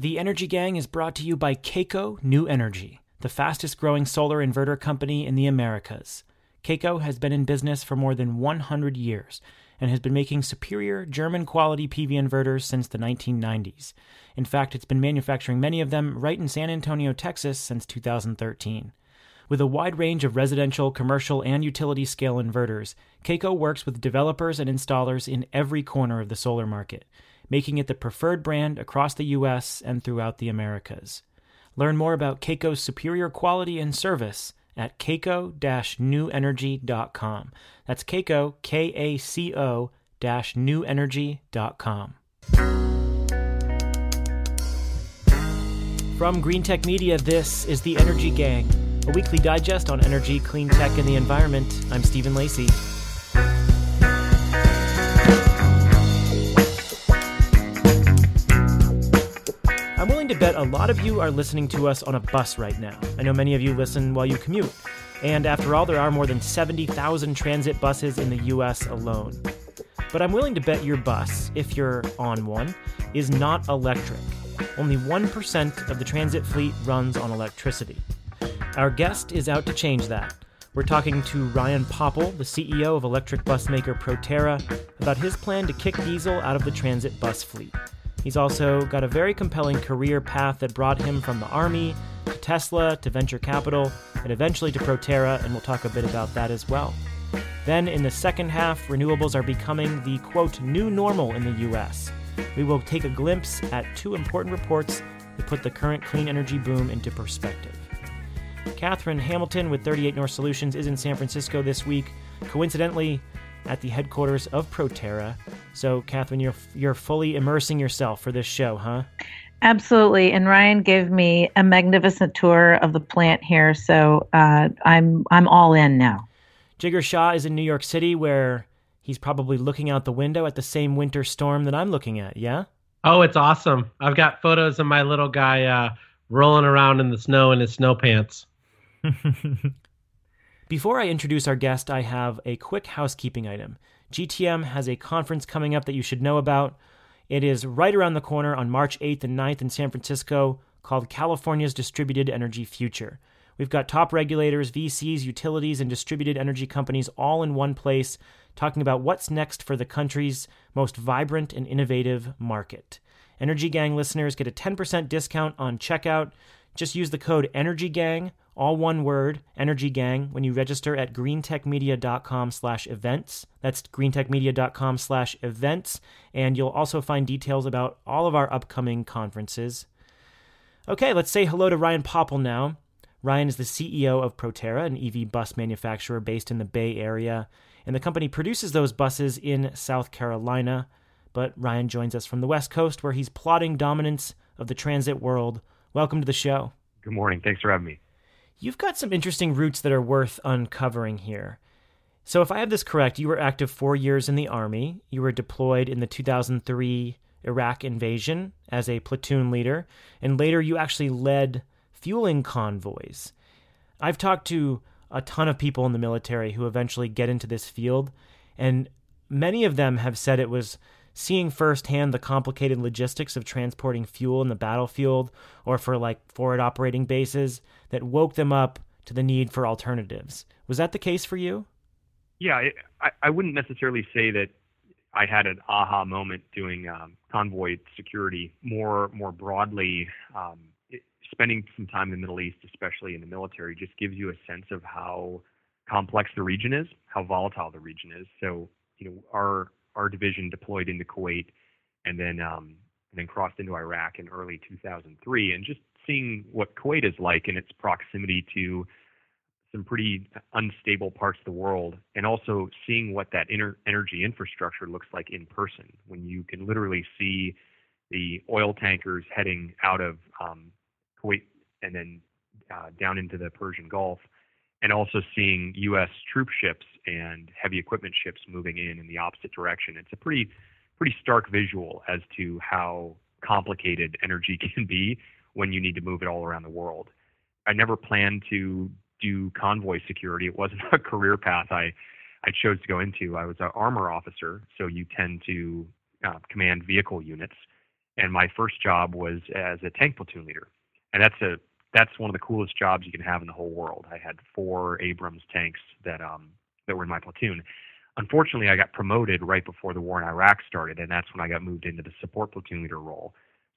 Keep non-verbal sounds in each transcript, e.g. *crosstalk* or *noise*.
The Energy Gang is brought to you by KACO New Energy, the fastest growing solar inverter company in the Americas. KACO has been in business for more than 100 years and has been making superior German quality PV inverters since the 1990s. In fact, it's been manufacturing many of them right in San Antonio, Texas since 2013. With a wide range of residential, commercial, and utility scale inverters, KACO works with developers and installers in every corner of the solar market, making it the preferred brand across the U.S. and throughout the Americas. Learn more about Kaco's superior quality and service at kaco-newenergy.com. That's Kaco, K-A-C-O newenergy.com. From Greentech Media, this is The Energy Gang a weekly digest on energy, clean tech, and the environment. I'm Stephen Lacey. Willing to bet a lot of you are listening to us on a bus right now. I know many of you listen while you commute. And after all, there are more than 70,000 transit buses in the US alone. But I'm willing to bet your bus, if you're on one, is not electric. Only 1% of the transit fleet runs on electricity. Our guest is out to change that. We're talking to Ryan Popple, the CEO of electric bus maker Proterra, about his plan to kick diesel out of the transit bus fleet. He's also got a very compelling career path that brought him from the Army to Tesla to venture capital and eventually to Proterra, and we'll talk a bit about that as well. Then, in the second half, renewables are becoming the quote, new normal in the US. We will take a glimpse at two important reports that put the current clean energy boom into perspective. Katherine Hamilton with 38 North Solutions is in San Francisco this week, coincidentally at the headquarters of Proterra. So, Katherine, you're you're fully immersing yourself for this show, huh? Absolutely. And Ryan gave me a magnificent tour of the plant here, so uh, I'm I'm all in now. Jigar Shah is in New York City, where he's probably looking out the window at the same winter storm that I'm looking at. Yeah. Oh, it's awesome! I've got photos of my little guy uh, rolling around in the snow in his snow pants. *laughs* Before I introduce our guest, I have a quick housekeeping item. GTM has a conference coming up that you should know about. It is right around the corner on March 8th and 9th in San Francisco called California's Distributed Energy Future. We've got top regulators, VCs, utilities, and distributed energy companies all in one place talking about what's next for the country's most vibrant and innovative market. Energy Gang listeners get a 10% discount on checkout. Just use the code ENERGYGANG all one word, Energy Gang, when you register at greentechmedia.com slash events. That's greentechmedia.com slash events. And you'll also find details about all of our upcoming conferences. Okay, let's say hello to Ryan Popple now. Ryan is the CEO of Proterra, an EV bus manufacturer based in the Bay Area, and the company produces those buses in South Carolina. But Ryan joins us from the West Coast, where he's plotting dominance of the transit world. Welcome to the show. Good morning. Thanks for having me. You've got some interesting roots that are worth uncovering here. So, if I have this correct, you were active four years in the Army. You were deployed in the 2003 Iraq invasion as a platoon leader, and later you actually led fueling convoys. I've talked to a ton of people in the military who eventually get into this field, and many of them have said it was seeing firsthand the complicated logistics of transporting fuel in the battlefield or for like forward operating bases that woke them up to the need for alternatives. Was that the case for you? Yeah, I, I wouldn't necessarily say that I had an aha moment doing um, convoy security. More more broadly, um, spending some time in the Middle East, especially in the military, just gives you a sense of how complex the region is, how volatile the region is. So, you know, our our division deployed into Kuwait and then um, and then crossed into Iraq in early 2003, and just seeing what Kuwait is like in its proximity to some pretty unstable parts of the world, and also seeing what that energy infrastructure looks like in person, when you can literally see the oil tankers heading out of um, Kuwait and then uh, down into the Persian Gulf, and also seeing U.S. troop ships and heavy equipment ships moving in in the opposite direction. It's a pretty pretty stark visual as to how complicated energy *laughs* can be when you need to move it all around the world. I never planned to do convoy security. It wasn't *laughs* a career path I I chose to go into. I was an armor officer, so you tend to uh, command vehicle units. and my first job was as a tank platoon leader, and that's a that's one of the coolest jobs you can have in the whole world. I had four Abrams tanks that um, that were in my platoon. Unfortunately, I got promoted right before the war in Iraq started, and that's when I got moved into the support platoon leader role.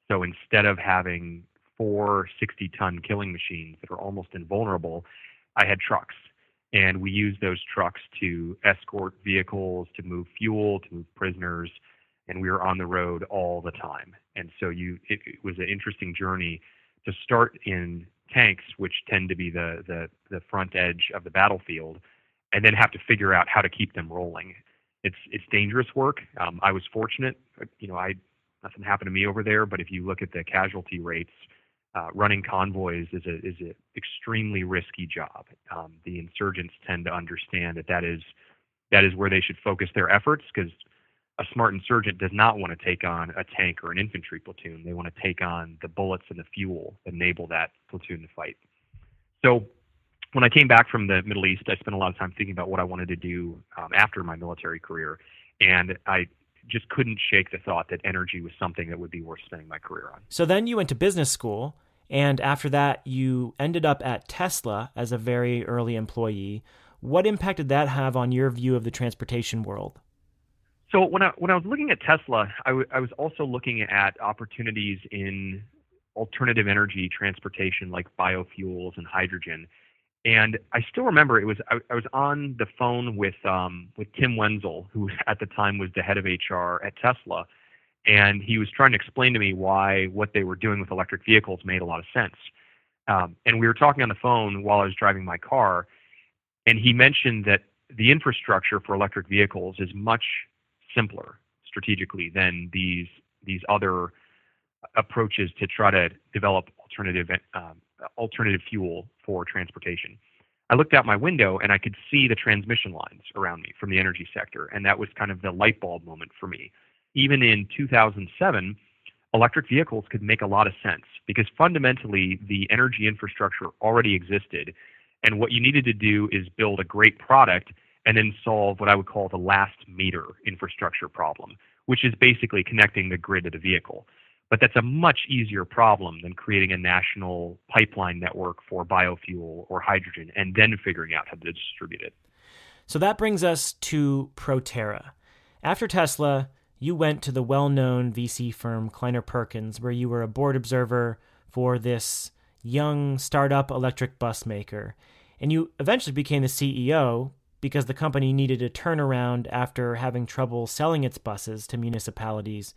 So instead of having four 60 ton killing machines that are almost invulnerable, I had trucks. And we used those trucks to escort vehicles, to move fuel, to move prisoners, and we were on the road all the time. And so you, it, it was an interesting journey to start in tanks, which tend to be the, the, the front edge of the battlefield, and then have to figure out how to keep them rolling. It's it's dangerous work. Um, I was fortunate, you know, I nothing happened to me over there, but if you look at the casualty rates, uh, running convoys is a is an extremely risky job. Um, the insurgents tend to understand that that is that is where they should focus their efforts because a smart insurgent does not want to take on a tank or an infantry platoon. They want to take on the bullets and the fuel that enable that platoon to fight. So when I came back from the Middle East, I spent a lot of time thinking about what I wanted to do um, after my military career, and I just couldn't shake the thought that energy was something that would be worth spending my career on. So then you went to business school, and after that, you ended up at Tesla as a very early employee. What impact did that have on your view of the transportation world? So when I when I was looking at Tesla, I, w- I was also looking at opportunities in alternative energy transportation like biofuels and hydrogen. And I still remember it was I, I was on the phone with um, with Tim Wenzel, who *laughs* at the time was the head of HR at Tesla, and he was trying to explain to me why what they were doing with electric vehicles made a lot of sense. Um, and we were talking on the phone while I was driving my car, and he mentioned that the infrastructure for electric vehicles is much simpler strategically than these these other approaches to try to develop alternative um, alternative fuel for transportation. I looked out my window and I could see the transmission lines around me from the energy sector, and that was kind of the light bulb moment for me. Even in 2007, electric vehicles could make a lot of sense because fundamentally the energy infrastructure already existed, and what you needed to do is build a great product and then solve what I would call the last meter infrastructure problem, which is basically connecting the grid to the vehicle. But that's a much easier problem than creating a national pipeline network for biofuel or hydrogen and then figuring out how to distribute it. So that brings us to Proterra. After Tesla, you went to the well known VC firm Kleiner Perkins, where you were a board observer for this young startup electric bus maker. And you eventually became the CEO because the company needed a turnaround after having trouble selling its buses to municipalities.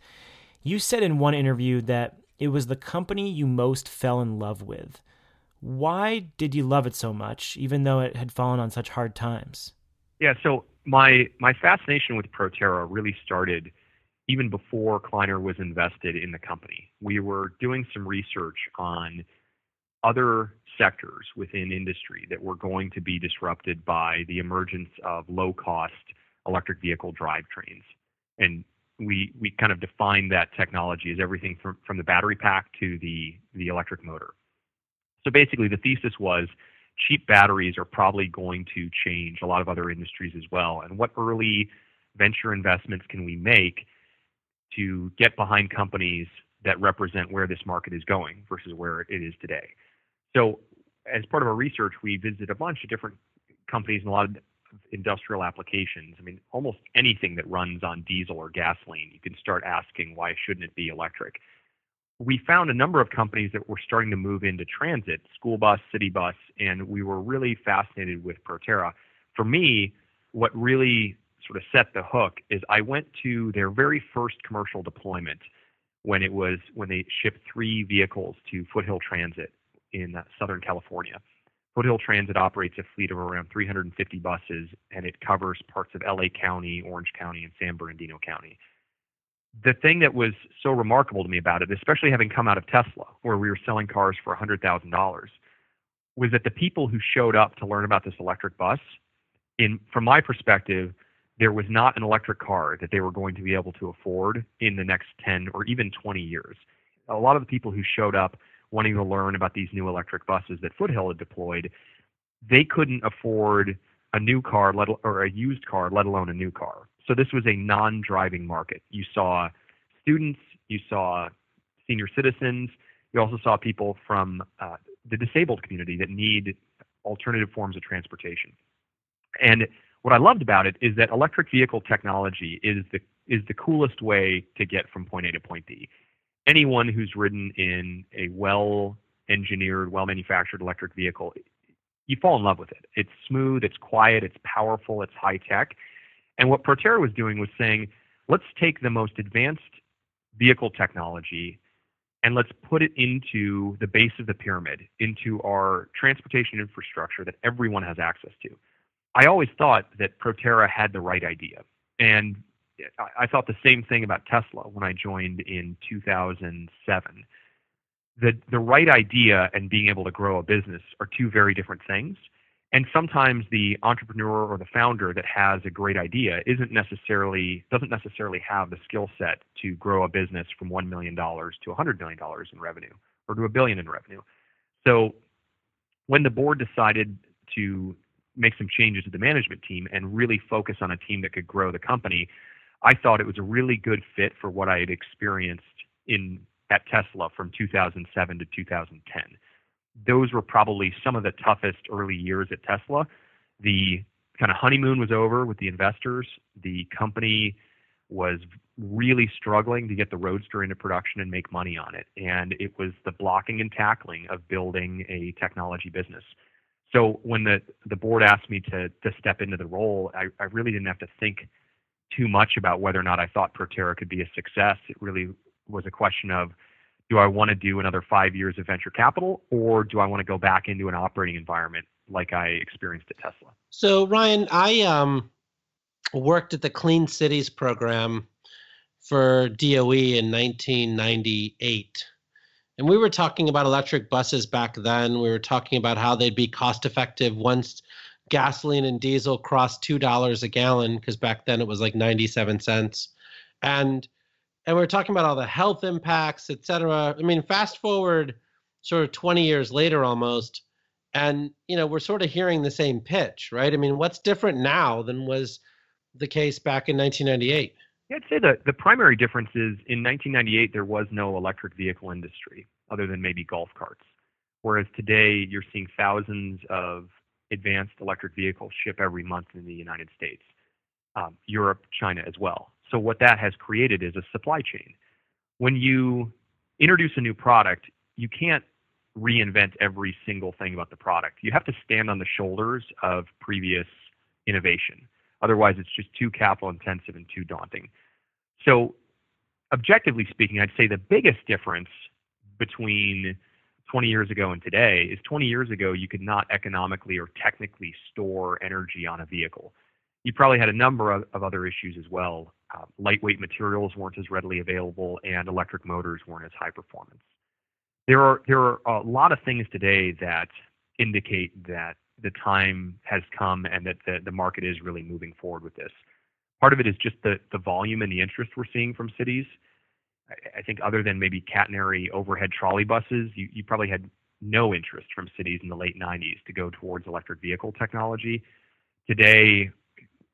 You said in one interview that it was the company you most fell in love with. Why did you love it so much, even though it had fallen on such hard times? Yeah, so my my fascination with Proterra really started even before Kleiner was invested in the company. We were doing some research on other sectors within industry that were going to be disrupted by the emergence of low cost electric vehicle drivetrains. And we we kind of define that technology as everything from from the battery pack to the the electric motor. So basically, the thesis was cheap batteries are probably going to change a lot of other industries as well. And what early venture investments can we make to get behind companies that represent where this market is going versus where it is today? So, as part of our research, we visited a bunch of different companies and a lot of industrial applications. I mean, almost anything that runs on diesel or gasoline, you can start asking why shouldn't it be electric. We found a number of companies that were starting to move into transit, school bus, city bus, and we were really fascinated with Proterra. For me, what really sort of set the hook is I went to their very first commercial deployment when it was when they shipped three vehicles to Foothill Transit in Southern California. Foothill Transit operates a fleet of around 350 buses, and it covers parts of LA County, Orange County, and San Bernardino County. The thing that was so remarkable to me about it, especially having come out of Tesla, where we were selling cars for $100,000, was that the people who showed up to learn about this electric bus, in from my perspective, there was not an electric car that they were going to be able to afford in the next 10 or even 20 years. A lot of the people who showed up wanting to learn about these new electric buses that Foothill had deployed, they couldn't afford a new car let, or a used car, let alone a new car. So this was a non-driving market. You saw students, you saw senior citizens. You also saw people from uh, the disabled community that need alternative forms of transportation. And what I loved about it is that electric vehicle technology is the is the coolest way to get from point A to point B. Anyone who's ridden in a well engineered, well manufactured electric vehicle, you fall in love with it. It's smooth, it's quiet, it's powerful, it's high tech. And what Proterra was doing was saying, let's take the most advanced vehicle technology and let's put it into the base of the pyramid, into our transportation infrastructure that everyone has access to. I always thought that Proterra had the right idea. And I thought the same thing about Tesla when I joined in 2007. The, the right idea and being able to grow a business are two very different things. And sometimes the entrepreneur or the founder that has a great idea isn't necessarily doesn't necessarily have the skill set to grow a business from one million dollars to hundred million dollars in revenue or to a billion in revenue. So when the board decided to make some changes to the management team and really focus on a team that could grow the company, I thought it was a really good fit for what I had experienced in at Tesla from 2007 to 2010. Those were probably some of the toughest early years at Tesla. The kind of honeymoon was over with the investors. The company was really struggling to get the Roadster into production and make money on it. And it was the blocking and tackling of building a technology business. So when the, the board asked me to, to step into the role, I, I really didn't have to think too much about whether or not I thought Proterra could be a success. It really was a question of do I want to do another five years of venture capital or do I want to go back into an operating environment like I experienced at Tesla? So, Ryan, I um, worked at the Clean Cities program for DOE in 1998. And we were talking about electric buses back then. We were talking about how they'd be cost effective once gasoline and diesel crossed $2 a gallon, because back then it was like 97 cents. And and we are talking about all the health impacts, et cetera. I mean, fast forward sort of 20 years later almost, and you know, we're sort of hearing the same pitch, right? I mean, what's different now than was the case back in 1998? Yeah, I'd say the, the primary difference is in 1998 there was no electric vehicle industry other than maybe golf carts. Whereas today you're seeing thousands of advanced electric vehicles ship every month in the United States, um, Europe, China as well. So what that has created is a supply chain. When you introduce a new product, you can't reinvent every single thing about the product. You have to stand on the shoulders of previous innovation. Otherwise, it's just too capital intensive and too daunting. So, objectively speaking, I'd say the biggest difference between 20 years ago and today is 20 years ago, you could not economically or technically store energy on a vehicle. You probably had a number of, of other issues as well uh, lightweight materials weren't as readily available, and electric motors weren't as high performance. There are there are a lot of things today that indicate that the time has come and that the, the market is really moving forward with this. Part of it is just the, the volume and the interest we're seeing from cities. I, think other than maybe catenary overhead trolley buses, you, you probably had no interest from cities in the late 90s to go towards electric vehicle technology. Today,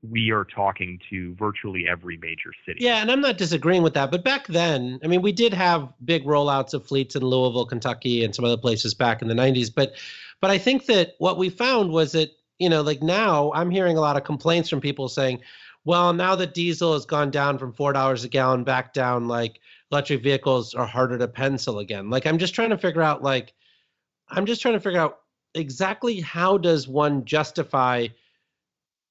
we are talking to virtually every major city. Yeah, and I'm not disagreeing with that. But back then, I mean, we did have big rollouts of fleets in Louisville, Kentucky, and some other places back in the 90s. But, but I think that what we found was that you know, like now, I'm hearing a lot of complaints from people saying, well, now that diesel has gone down from four dollars a gallon back down, like electric vehicles are harder to pencil again. Like I'm just trying to figure out, like, I'm just trying to figure out exactly how does one justify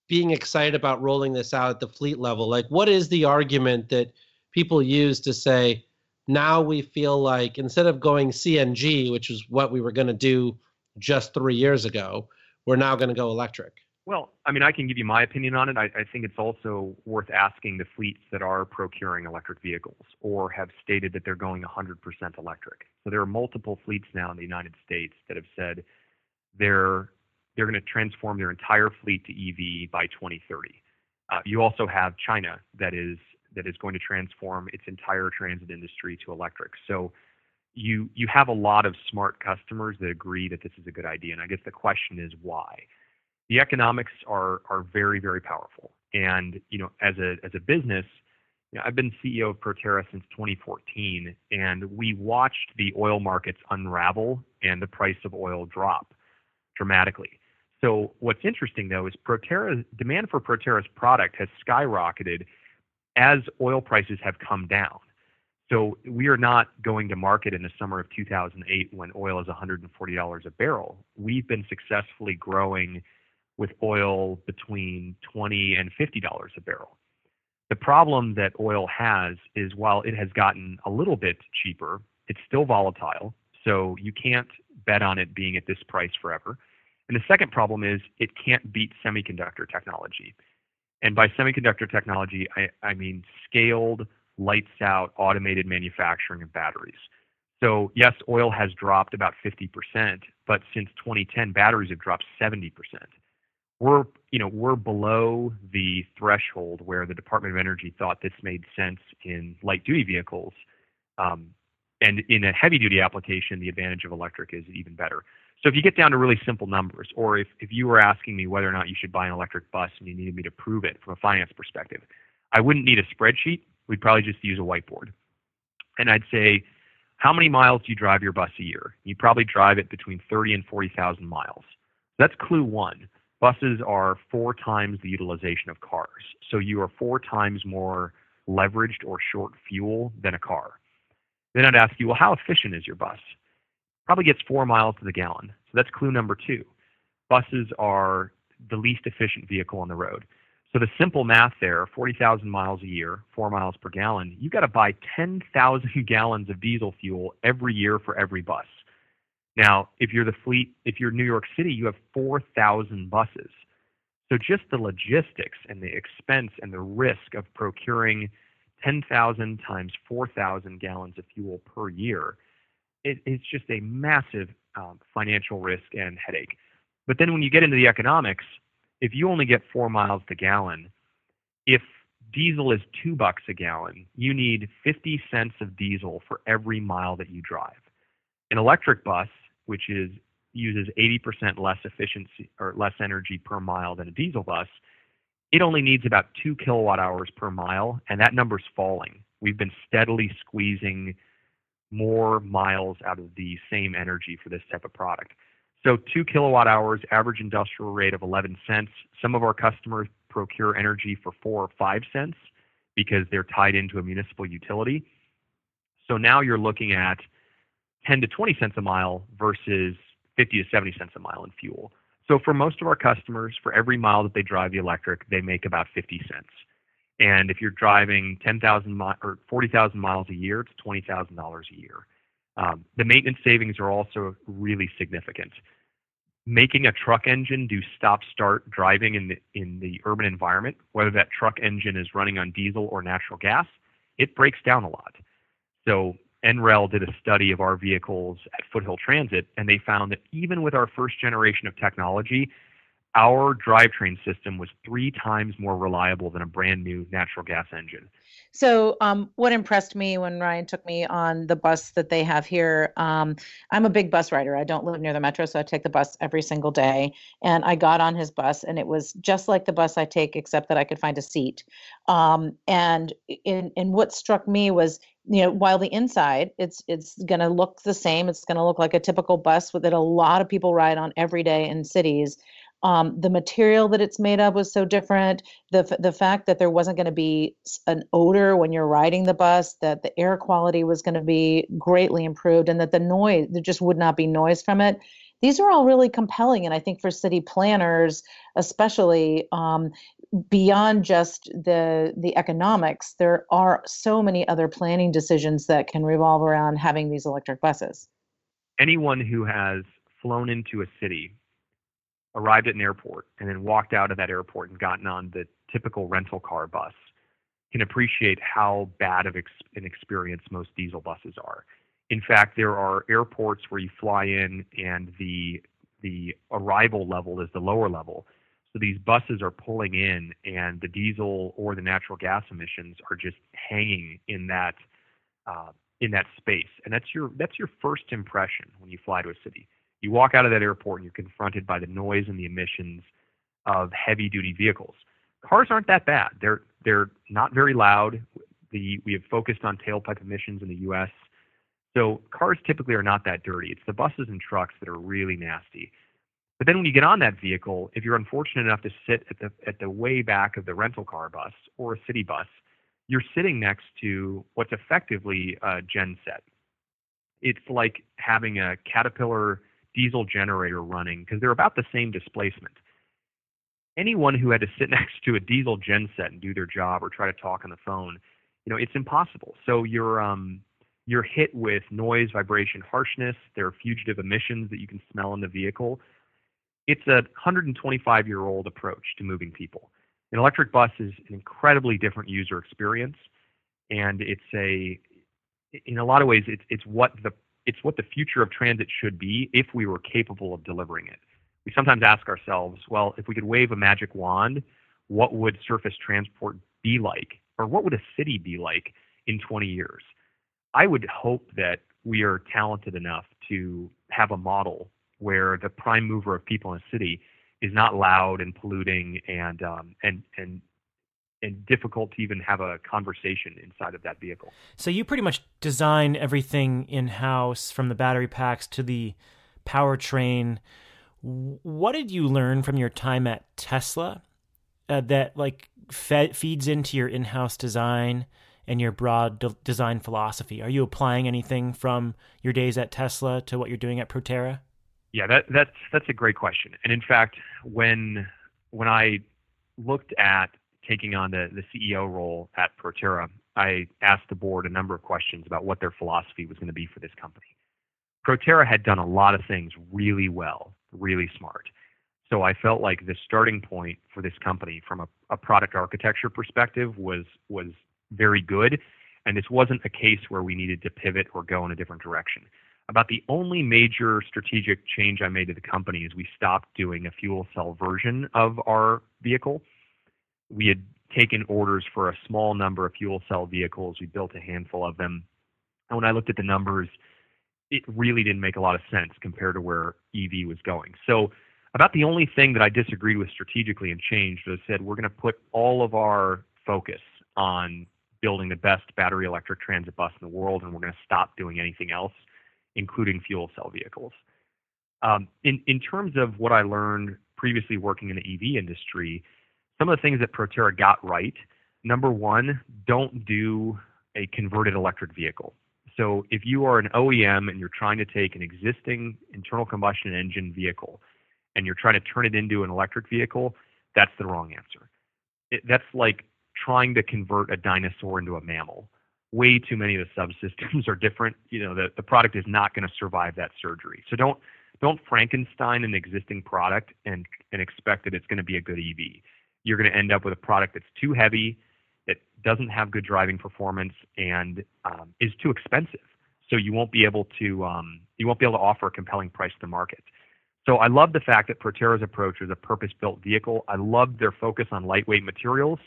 being excited about rolling this out at the fleet level? Like, what is the argument that people use to say, now we feel like instead of going CNG, which is what we were going to do just three years ago, we're now going to go electric? Well, I mean, I can give you my opinion on it. I, I, think it's also worth asking the fleets that are procuring electric vehicles or have stated that they're going 100% electric. So there are multiple fleets now in the United States that have said they're they're going to transform their entire fleet to EV by 2030. Uh, you also have China that is that is going to transform its entire transit industry to electric. So you you have a lot of smart customers that agree that this is a good idea. And I guess the question is why. The economics are are very very powerful. And you know as a as a business, you know, I've been CEO of Proterra since 2014, and we watched the oil markets unravel and the price of oil drop dramatically. So what's interesting though is Proterra demand for Proterra's product has skyrocketed as oil prices have come down. So we are not going to market in the summer of 2008 when oil is $140 a barrel. We've been successfully growing with oil between 20 and $50 a barrel. The problem that oil has is while it has gotten a little bit cheaper, it's still volatile. So you can't bet on it being at this price forever. And the second problem is it can't beat semiconductor technology. And by semiconductor technology, I, I mean scaled, lights out, automated manufacturing of batteries. So yes, oil has dropped about 50%, but since 2010, batteries have dropped 70%. We're, you know, we're below the threshold where the Department of Energy thought this made sense in light duty vehicles. Um, and in a heavy duty application, the advantage of electric is even better. So if you get down to really simple numbers, or if, if you were asking me whether or not you should buy an electric bus and you needed me to prove it from a finance perspective, I wouldn't need a spreadsheet. We'd probably just use a whiteboard. And I'd say, how many miles do you drive your bus a year? You probably drive it between 30 and 40,000 miles. That's clue one. Buses are four times the utilization of cars. So you are four times more leveraged or short fuel than a car. Then I'd ask you, well, how efficient is your bus? probably gets four miles to the gallon. So that's clue number two. Buses are the least efficient vehicle on the road. So the simple math there, 40,000 miles a year, four miles per gallon, you've got to buy 10,000 *laughs* gallons of diesel fuel every year for every bus. Now, if you're the fleet, if you're New York City, you have 4,000 buses. So just the logistics and the expense and the risk of procuring 10,000 times 4,000 gallons of fuel per year it, it's just a massive um, financial risk and headache. But then when you get into the economics, if you only get four miles to gallon, if diesel is two bucks a gallon, you need 50 cents of diesel for every mile that you drive. An electric bus, which is uses 80% less efficiency or less energy per mile than a diesel bus, it only needs about two kilowatt hours per mile, and that number's falling. We've been steadily squeezing more miles out of the same energy for this type of product. So two kilowatt hours, average industrial rate of 11 cents. Some of our customers procure energy for four or five cents because they're tied into a municipal utility. So now you're looking at 10 to 20 cents a mile versus 50 to 70 cents a mile in fuel. So for most of our customers, for every mile that they drive the electric, they make about 50 cents. And if you're driving 10,000 mi- or 40,000 miles a year, it's $20,000 a year. Um, the maintenance savings are also really significant. Making a truck engine do stop-start driving in the in the urban environment, whether that truck engine is running on diesel or natural gas, it breaks down a lot. So NREL did a study of our vehicles at Foothill Transit, and they found that even with our first generation of technology, our drivetrain system was three times more reliable than a brand new natural gas engine. So, um, what impressed me when Ryan took me on the bus that they have here, um, I'm a big bus rider. I don't live near the metro, so I take the bus every single day. And I got on his bus, and it was just like the bus I take, except that I could find a seat. Um, and in, in what struck me was you know while the inside it's it's going to look the same it's going to look like a typical bus that a lot of people ride on every day in cities um, the material that it's made of was so different. The the fact that there wasn't going to be an odor when you're riding the bus, that the air quality was going to be greatly improved, and that the noise there just would not be noise from it. These are all really compelling, and I think for city planners, especially um, beyond just the the economics, there are so many other planning decisions that can revolve around having these electric buses. Anyone who has flown into a city arrived at an airport, and then walked out of that airport and gotten on the typical rental car bus can appreciate how bad of ex- an experience most diesel buses are. In fact, there are airports where you fly in and the the arrival level is the lower level. So these buses are pulling in, and the diesel or the natural gas emissions are just hanging in that uh, in that space, and that's your that's your first impression when you fly to a city. You walk out of that airport and you're confronted by the noise and the emissions of heavy duty vehicles. Cars aren't that bad. They're they're not very loud. The we have focused on tailpipe emissions in the U.S. So cars typically are not that dirty. It's the buses and trucks that are really nasty. But then when you get on that vehicle, if you're unfortunate enough to sit at the at the way back of the rental car bus or a city bus, you're sitting next to what's effectively a genset. It's like having a Caterpillar diesel generator running because they're about the same displacement. Anyone who had to sit *laughs* next to a diesel genset and do their job or try to talk on the phone, you know, it's impossible. So you're um, you're hit with noise, vibration, harshness. There are fugitive emissions that you can smell in the vehicle it's a 125 year old approach to moving people. An electric bus is an incredibly different user experience, and it's a, in a lot of ways, it's it's what the it's what the future of transit should be if we were capable of delivering it. We sometimes ask ourselves, well, if we could wave a magic wand, what would surface transport be like, or what would a city be like in 20 years? I would hope that we are talented enough to have a model where the prime mover of people in a city is not loud and polluting and um, and and and difficult to even have a conversation inside of that vehicle. So you pretty much design everything in house from the battery packs to the powertrain. What did you learn from your time at Tesla uh, that like fed, feeds into your in-house design and your broad de- design philosophy? Are you applying anything from your days at Tesla to what you're doing at Proterra? Yeah, that, that's that's a great question. And in fact, when when I looked at taking on the, the CEO role at Proterra, I asked the board a number of questions about what their philosophy was going to be for this company. Proterra had done a lot of things really well, really smart. So I felt like the starting point for this company from a, a product architecture perspective was was very good. And this wasn't a case where we needed to pivot or go in a different direction about the only major strategic change I made to the company is we stopped doing a fuel cell version of our vehicle. We had taken orders for a small number of fuel cell vehicles. We built a handful of them. And when I looked at the numbers, it really didn't make a lot of sense compared to where EV was going. So, about the only thing that I disagreed with strategically and changed was said we're going to put all of our focus on building the best battery electric transit bus in the world, and we're going to stop doing anything else including fuel cell vehicles. Um, in, in terms of what I learned previously working in the EV industry, some of the things that Proterra got right number one, don't do a converted electric vehicle. So if you are an OEM and you're trying to take an existing internal combustion engine vehicle and you're trying to turn it into an electric vehicle, that's the wrong answer. It, that's like trying to convert a dinosaur into a mammal way too many of the subsystems *laughs* are different. You know, the, the product is not going to survive that surgery. So don't don't Frankenstein an existing product and and expect that it's going to be a good EV. You're going to end up with a product that's too heavy, that doesn't have good driving performance, and um, is too expensive. So you won't be able to um, you won't be able to offer a compelling price to the market. So I love the fact that Proterra's approach is a purpose-built vehicle. I love their focus on lightweight materials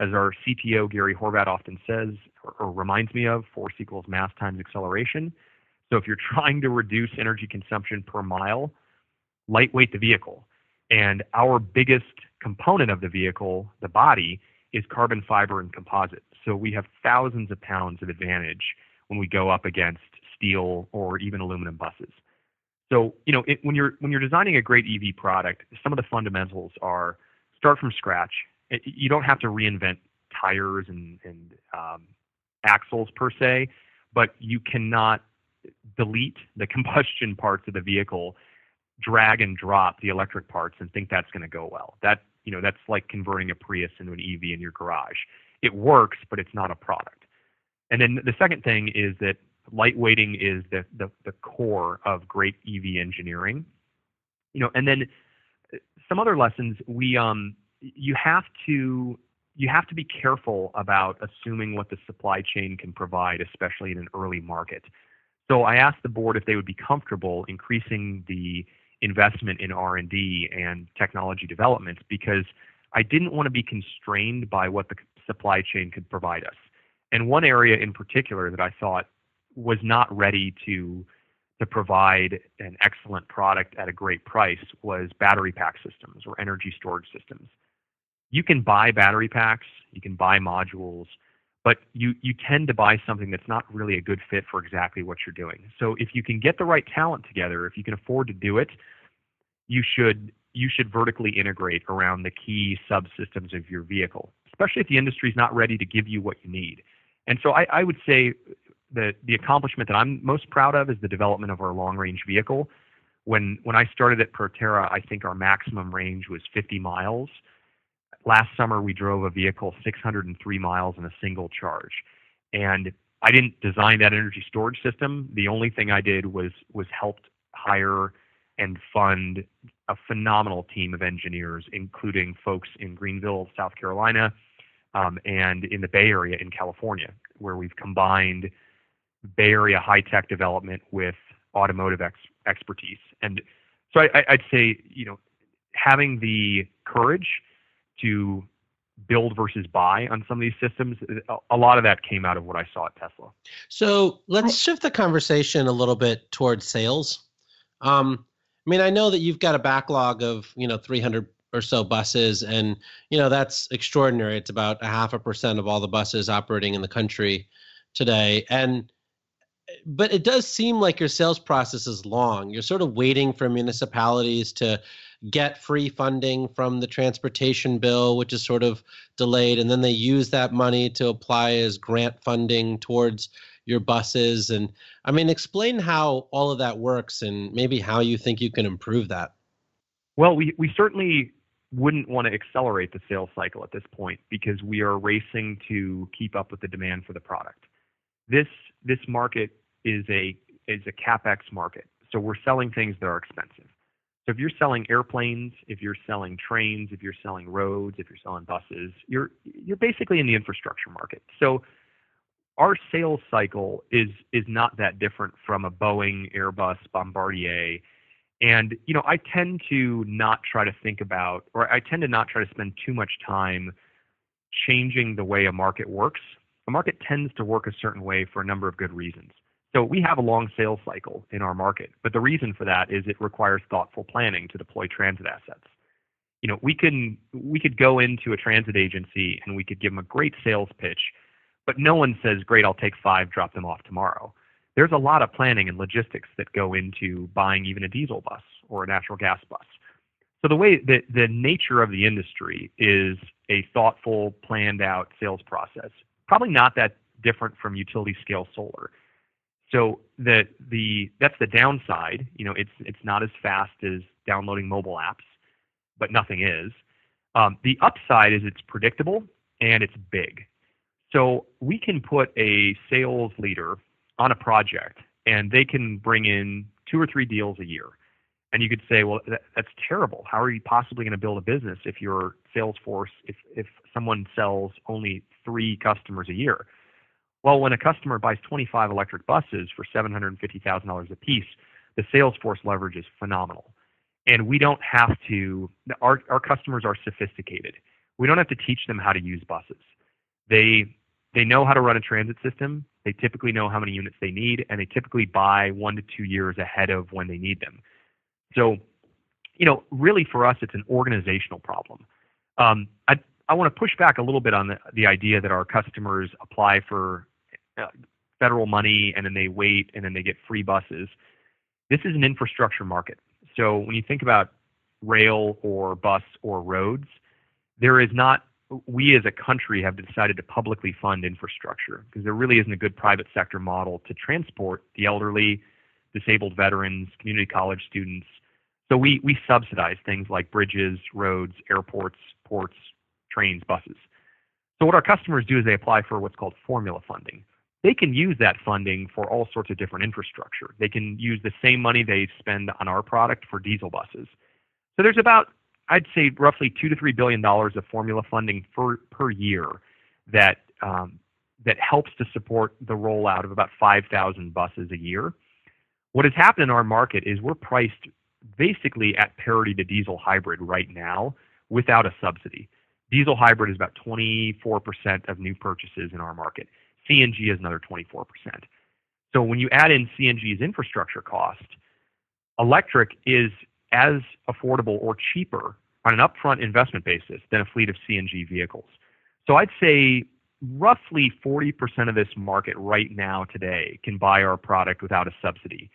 as our CTO Gary Horvat often says or, or reminds me of, force equals mass times acceleration. So if you're *laughs* trying to reduce energy consumption per mile, lightweight the vehicle. And our biggest component of the vehicle, the body, is carbon fiber and composite. So we have thousands of pounds of advantage when we go up against steel or even aluminum buses. So you know it, when you're when you're designing a great EV product, some of the fundamentals are start from scratch it, you don't have to reinvent tires and, and um, axles per se, but you cannot delete the *laughs* combustion parts of the vehicle, drag and drop the electric parts, and think that's going to go well. That you know that's like converting a Prius into an EV in your garage. It works, but it's not a product. And then the second thing is that lightweighting is the, the, the core of great EV engineering. You know, and then uh, some other lessons we um you have to you have to be careful about assuming what the supply chain can provide, especially in an early market. So I asked the board if they would be comfortable increasing the investment in R&D and technology developments because I didn't want to be constrained by what the supply chain could provide us. And one area in particular that I thought was not ready to to provide an excellent product at a great price was battery pack systems or energy storage systems you can buy battery packs, you can buy modules, but you you tend to buy something that's not really a good fit for exactly what you're doing. So if you can get the right talent together, if you can afford to do it, you should you should vertically integrate around the key subsystems of your vehicle, especially if the industry is not ready to give you what you need. And so I, I would say that the accomplishment that I'm most proud of is the development of our long range vehicle. When when I started at Proterra, I think our maximum range was 50 miles. Last summer, we drove a vehicle 603 miles in a single charge, and I didn't design that energy storage system. The only thing I did was was helped hire and fund a phenomenal team of engineers, including folks in Greenville, South Carolina, um, and in the Bay Area in California, where we've combined Bay Area high tech development with automotive ex- expertise. And so I, I'd say, you know, having the courage to build versus buy on some of these systems, a lot of that came out of what I saw at Tesla. So let's shift the conversation a little bit towards sales. Um, I mean, I know that you've got a backlog of you know 300 or so buses, and you know that's extraordinary. It's about a half a percent of all the buses operating in the country today, and but it does seem like your sales process is long. You're sort of waiting for municipalities to get free funding from the transportation bill, which is sort of delayed, and then they use that money to apply as grant funding towards your buses and i mean explain how all of that works and maybe how you think you can improve that. Well we, we certainly wouldn't want to accelerate the sales cycle at this point because we are racing to keep up with the demand for the product. This this market is a is a capex market so we're selling things that are expensive. So if you're selling airplanes if you're selling trains if you're selling roads if you're selling buses you're you're basically in the infrastructure market. So our sales cycle is is not that different from a Boeing, Airbus, Bombardier. And you know, I tend to not try to think about or I tend to not try to spend too much time changing the way a market works. A market tends to work a certain way for a number of good reasons. So we have a long sales cycle in our market, but the reason for that is it requires thoughtful planning to deploy transit assets. You know, we can we could go into a transit agency and we could give them a great sales pitch but no one says, great, I'll take five, drop them off tomorrow. There's a lot of planning and logistics that go into buying even a diesel bus or a natural gas bus. So the way that the nature of the industry is a thoughtful, planned out sales process. Probably not that different from utility scale solar. So the the that's the downside. You know, it's it's not as fast as downloading mobile apps, but nothing is. Um, the upside is it's predictable and it's big. So we can put a sales leader on a project and they can bring in two or three deals a year. And you could say, well, that, that's terrible. How are you possibly going to build a business if your sales force, if, if someone sells only three customers a year? Well, when a customer buys 25 electric buses for $750,000 a piece, the sales force leverage is phenomenal. And we don't have to, our, our customers are sophisticated. We don't have to teach them how to use buses. They they know how to run a transit system. They typically know how many units they need, and they typically buy one to two years ahead of when they need them. So, you know, really for us, it's an organizational problem. Um, I I want to push back a little bit on the, the idea that our customers apply for uh, federal money and then they wait and then they get free buses. This is an infrastructure market. So when you think about rail or bus or roads, there is not we as a country have decided to publicly fund infrastructure because there really isn't a good private sector model to transport the elderly, disabled veterans, community college students. So we, we subsidize things like bridges, roads, airports, ports, trains, buses. So what our customers do is they apply for what's called formula funding. They can use that funding for all sorts of different infrastructure. They can use the same money they spend on our product for diesel buses. So there's about I'd say roughly two to three billion dollars of formula funding for, per year that um, that helps to support the rollout of about 5,000 buses a year. What has happened in our market is we're priced basically at parity to diesel hybrid right now without a subsidy. Diesel hybrid is about 24% of new purchases in our market. CNG is another 24%. So when you add in CNG's infrastructure cost, electric is as affordable or cheaper on an upfront investment basis than a fleet of CNG vehicles. So I'd say roughly 40% of this market right now today can buy our product without a subsidy.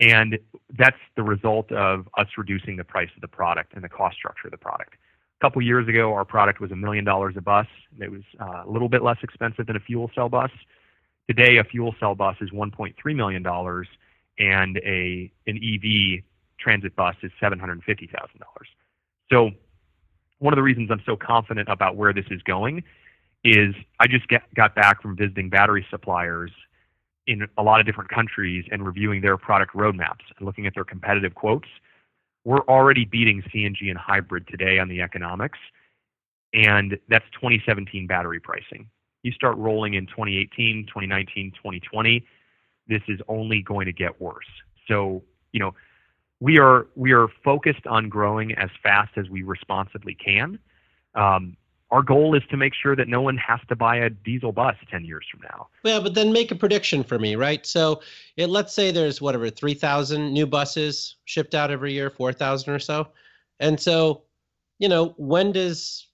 And that's the result of us reducing the price of the product and the cost structure of the product. A couple years ago, our product was a million dollars a bus. It was uh, a little bit less expensive than a fuel cell bus. Today, a fuel cell bus is $1.3 million, and a an EV transit bus is $750,000. So, one of the reasons I'm so confident about where this is going is I just get, got back from visiting battery suppliers in a lot of different countries and reviewing their product roadmaps and looking at their competitive quotes. We're already beating CNG and hybrid today on the economics, and that's 2017 battery pricing. You start rolling in 2018, 2019, 2020, this is only going to get worse. So, you know, we are we are focused on growing as fast as we responsibly can. Um, our goal is to make sure that no one has to buy a diesel bus 10 years from now. Yeah, but then make a prediction for me, right? So it, let's say there's whatever 3,000 new buses shipped out every year, 4,000 or so. And so, you know, when does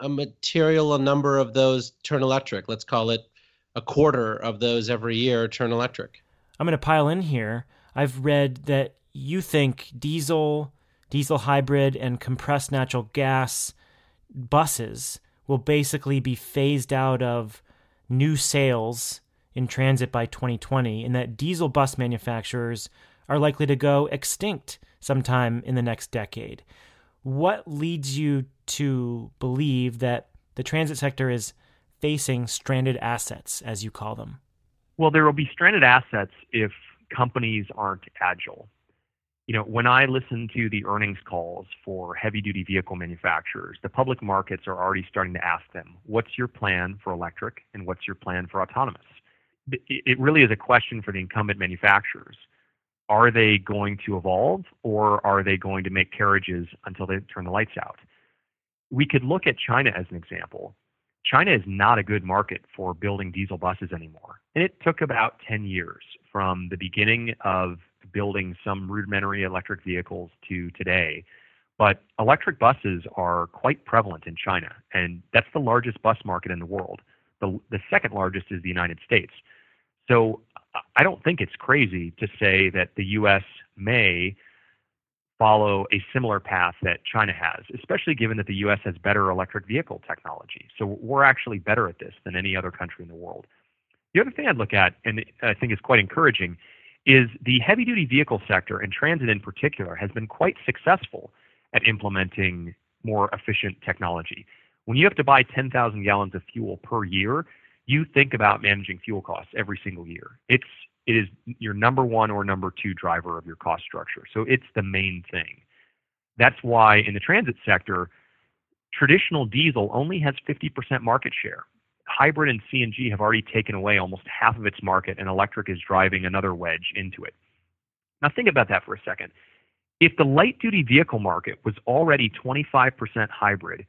a material a number of those turn electric? Let's call it a quarter of those every year turn electric. I'm going to pile in here. I've read that you think diesel, diesel hybrid, and compressed natural gas buses will basically be phased out of new sales in transit by 2020, and that diesel bus manufacturers are likely to go extinct sometime in the next decade. What leads you to believe that the transit sector is facing stranded assets, as you call them? Well, there will be stranded assets if companies aren't agile you know, when I listen to the earnings calls for heavy duty vehicle manufacturers, the public markets are already starting to ask them, what's your plan for electric and what's your plan for autonomous? It really is a question for the incumbent manufacturers. Are they going to evolve or are they going to make carriages until they turn the lights out? We could look at China as an example. China is not a good market for building diesel buses anymore. And it took about 10 years from the beginning of building some rudimentary electric vehicles to today. But electric buses are quite prevalent in China, and that's the largest bus market in the world. The, the second largest is the United States. So I don't think it's crazy to say that the U.S. may follow a similar path that China has, especially given that the U.S. has better electric vehicle technology. So we're actually better at this than any other country in the world. The other thing I'd look at, and I think is quite encouraging, is the heavy duty vehicle sector and transit in particular has been quite successful at implementing more efficient technology. When you have to buy 10,000 gallons of fuel per year, you think about managing fuel costs every single year. It's it is your number one or number two driver of your cost structure. So it's the main thing. That's why in the transit sector, traditional diesel only has 50% market share hybrid and CNG have already taken away almost half of its market, and electric is driving another wedge into it. Now, think about that for a second. If the light duty vehicle market was already 25% hybrid,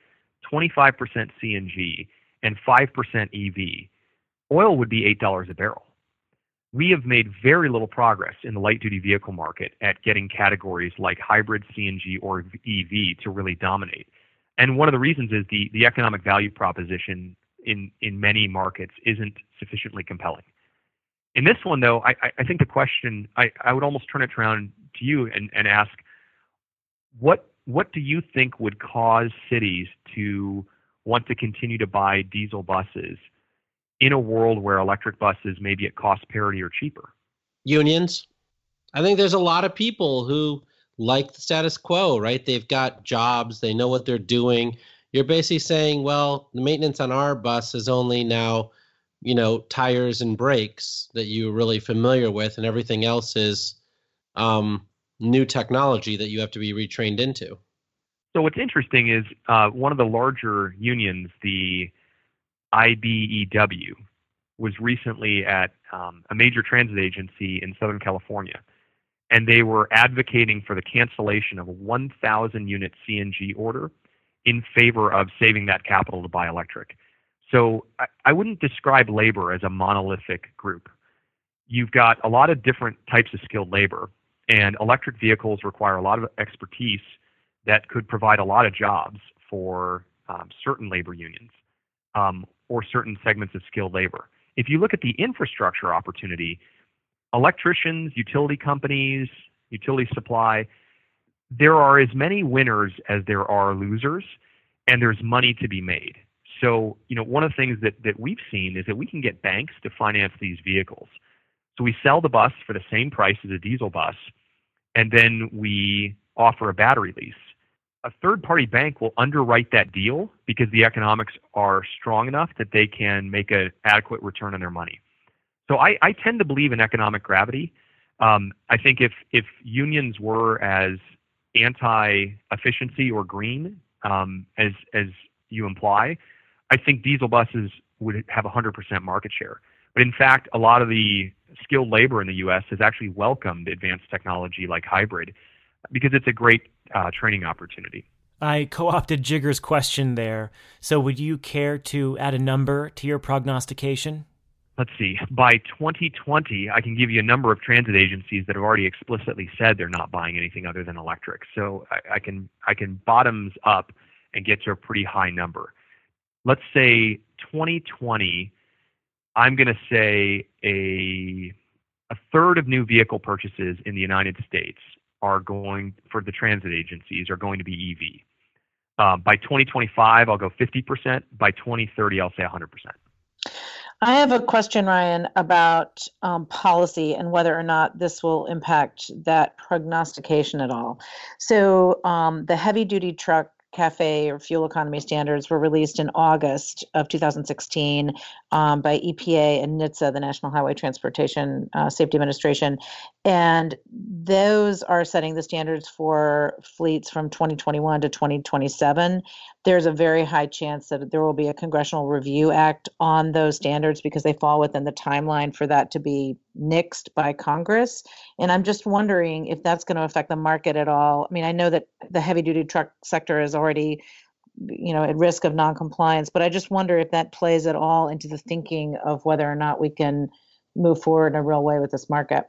25% CNG, and 5% EV, oil would be $8 a barrel. We have made very little progress in the light duty vehicle market at getting categories like hybrid, CNG, or EV to really dominate. And one of the reasons is the, the economic value proposition in in many markets isn't sufficiently compelling. In this one, though, I, I think the question I, I would almost turn it around to you and, and ask what what do you think would cause cities to want to continue to buy diesel buses in a world where electric buses may be at cost parity or cheaper? Unions. I think there's a lot of people who like the status quo, right? They've got jobs, they know what they're doing you're basically saying, well, the maintenance on our bus is only now, you know, tires and brakes that you're really familiar with, and everything else is um, new technology that you have to be retrained into. So what's interesting is uh, one of the larger unions, the IBEW, was recently at um, a major transit agency in Southern California, and they were advocating for the cancellation of a 1,000 unit CNG order in favor of saving that capital to buy electric. So I, I wouldn't describe labor as a monolithic group. You've got a lot of different types of skilled labor, and electric vehicles require a lot of expertise that could provide a lot of jobs for um, certain labor unions. Um, or certain segments of skilled labor. If you look at the infrastructure opportunity, electricians, utility companies, utility supply, there are as many winners as there are losers, and there's money to be made. So, you know, one of the things that, that we've seen is that we can get banks to finance these vehicles. So we sell the bus for the same price as a diesel bus, and then we offer a battery lease. A third party bank will underwrite that deal because the economics are strong enough that they can make an adequate return on their money. So I, I tend to believe in economic gravity. Um, I think if, if unions were as anti efficiency or green um, as, as you imply, I think diesel buses would have 100% market share. But in fact, a lot of the skilled labor in the U.S. has actually welcomed advanced technology like hybrid because it's a great uh, training opportunity. I co opted Jigar's question there. So, would you care to add a number to your prognostication? Let's see. By 2020, I can give you a number of transit agencies that have already explicitly said they're not buying anything other than electric. So I, I can I can bottoms up and get to a pretty high number. Let's say 2020. I'm going to say a a third of new vehicle purchases in the United States are going for the transit agencies are going to be EV. Uh, by 2025, I'll go 50%. By 2030, I'll say 100%. I have a question, Ryan, about um, policy and whether or not this will impact that prognostication at all. So, um, the heavy duty truck CAFE or fuel economy standards were released in August of 2016 um, by EPA and NHTSA, the National Highway Transportation uh, Safety Administration. And those are setting the standards for fleets from 2021 to 2027. There's a very high chance that there will be a Congressional Review Act on those standards because they fall within the timeline for that to be nixed by Congress. And I'm just wondering if that's going to affect the market at all. I mean, I know that the heavy duty truck sector is already you know at risk of non-compliance but i just wonder if that plays at all into the thinking of whether or not we can move forward in a real way with this market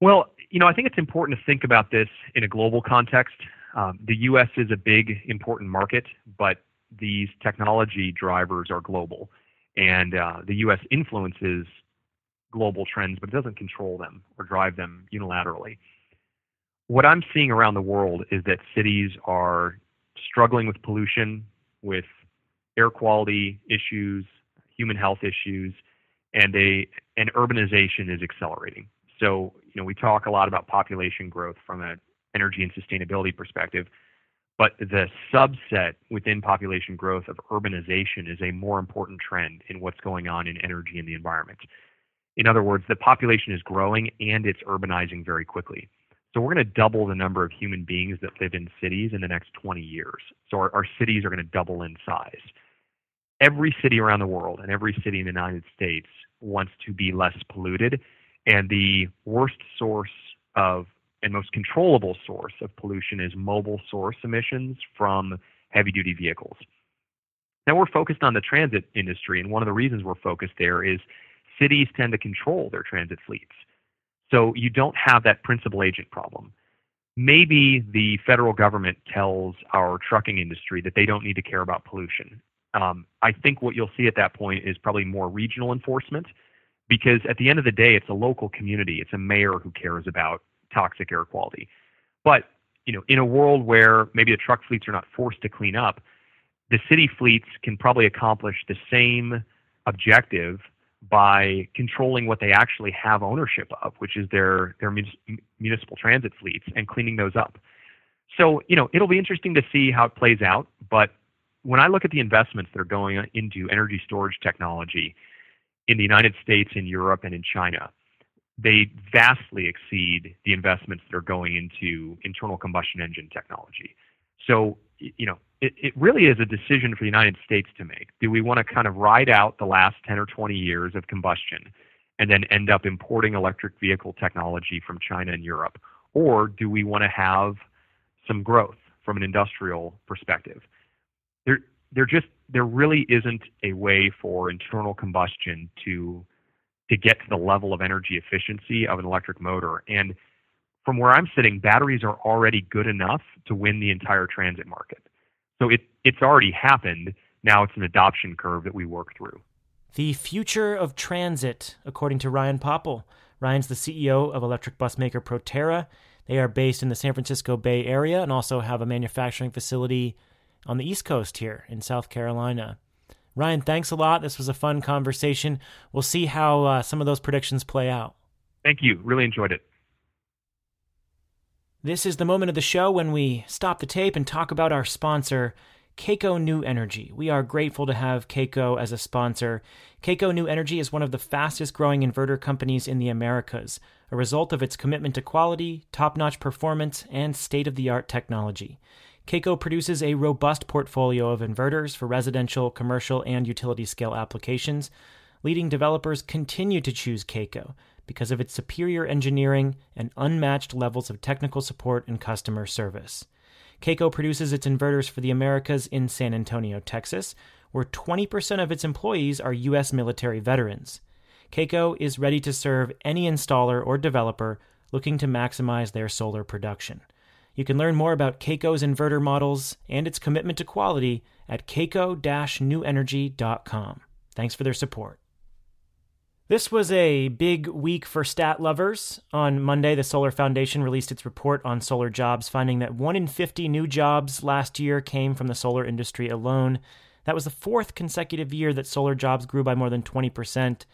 well you know i think it's important to think about this in a global context um, the us is a big important market but these technology drivers are global and uh, the us influences global trends, but it doesn't control them or drive them unilaterally. What I'm seeing around the world is that cities are struggling with pollution, with air quality issues, human health issues, and they and urbanization is accelerating. So, you know, we talk a lot about population growth from an energy and sustainability perspective, but the subset within population growth of urbanization is a more important trend in what's going on in energy and the environment. In other words, the population is growing and it's urbanizing very quickly. So we're going to double the number of human beings that live in cities in the next 20 years. So our, our cities are going to double in size. Every city around the world and every city in the United States wants to be less polluted. And the worst source of and most controllable source of pollution is mobile source emissions from heavy duty vehicles. Now we're focused on the transit industry, and one of the reasons we're focused there is cities tend to control their transit fleets. So you don't have that principal agent problem. Maybe the federal government tells our trucking industry that they don't need to care about pollution. Um, I think what you'll see at that point is probably more regional enforcement because at the end of the day, it's a local community. It's a mayor who cares about toxic air quality. But you know, in a world where maybe the truck fleets are not forced to clean up, the city fleets can probably accomplish the same objective by controlling what they actually have ownership of, which is their their municipal transit fleets, and cleaning those up. So you know it'll be interesting to see how it plays out. But when I look at the investments that are going into energy storage technology in the United States, in Europe, and in China, they vastly exceed the investments that are going into internal combustion engine technology. So you know it, it really is a decision for the United States to make. Do we want to kind of ride out the last 10 or 20 years of combustion and then end up importing electric vehicle technology from China and Europe? Or do we want to have some growth from an industrial perspective? There, there just there really isn't a way for internal combustion to to get to the level of energy efficiency of an electric motor. And from where I'm sitting, batteries are already good enough to win the entire transit market. So it, it's already happened. now it's an adoption curve that we work through. The future of transit, according to Ryan Popple. Ryan's the CEO of electric bus maker Proterra. They are based in the San Francisco Bay Area and also have a manufacturing facility on the East Coast here in South Carolina. Ryan, thanks a lot. This was a fun conversation. We'll see how uh, some of those predictions play out. Thank you. Really enjoyed it. This is the moment of the show when we stop the tape and talk about our sponsor, KACO New Energy. We are grateful to have KACO as a sponsor. KACO New Energy is one of the fastest growing inverter companies in the Americas, a result of its commitment to quality, top notch performance, and state of the art technology. KACO produces a robust portfolio of inverters for residential, commercial, and utility scale applications. Leading developers continue to choose KACO because of its superior engineering and unmatched levels of technical support and customer service. KACO produces its inverters for the Americas in San Antonio, Texas, where 20% of its employees are U.S. military veterans. KACO is ready to serve any installer or developer looking to maximize their solar production. You can learn more about KACO's inverter models and its commitment to quality at kaco-newenergy.com. Thanks for their support. This was a big week for stat lovers. On Monday, the Solar Foundation released its report on solar jobs, finding that 1 in 50 new jobs last year came from the solar industry alone. That was the fourth consecutive year that solar jobs grew by more than 20%.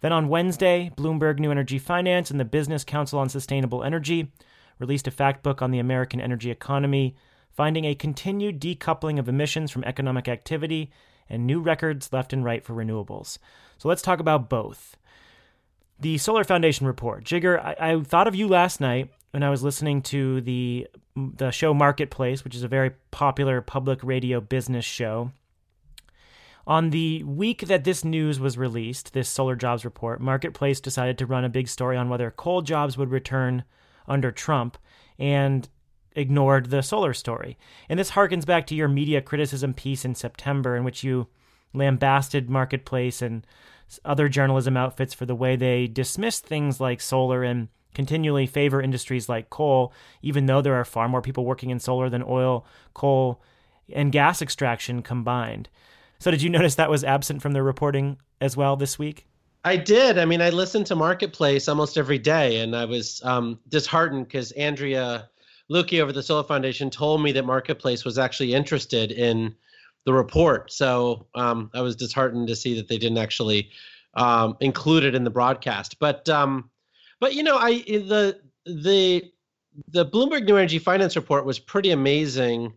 Then on Wednesday, Bloomberg New Energy Finance and the Business Council on Sustainable Energy released a fact book on the American energy economy, finding a continued decoupling of emissions from economic activity and new records left and right for renewables. So let's talk about both. The Solar Foundation report. Jigar, I, I thought of you last night when I was listening to the the show Marketplace, which is a very popular public radio business show. On the week that this news was released, this solar jobs report, Marketplace decided to run a big story on whether coal jobs would return under Trump and ignored the solar story. And this harkens back to your media criticism piece in September, in which you lambasted Marketplace and other journalism outfits for the way they dismiss things like solar and continually favor industries like coal, even though there are far more people working in solar than oil, coal, and gas extraction combined. So, did you notice that was absent from the reporting as well this week? I did. I mean, I listened to Marketplace almost every day, and I was um, disheartened because Andrea Luecke over the Solar Foundation told me that Marketplace was actually interested in the report. So um, I was disheartened to see that they didn't actually um, include it in the broadcast. But um, but you know, I the the the Bloomberg New Energy Finance Report was pretty amazing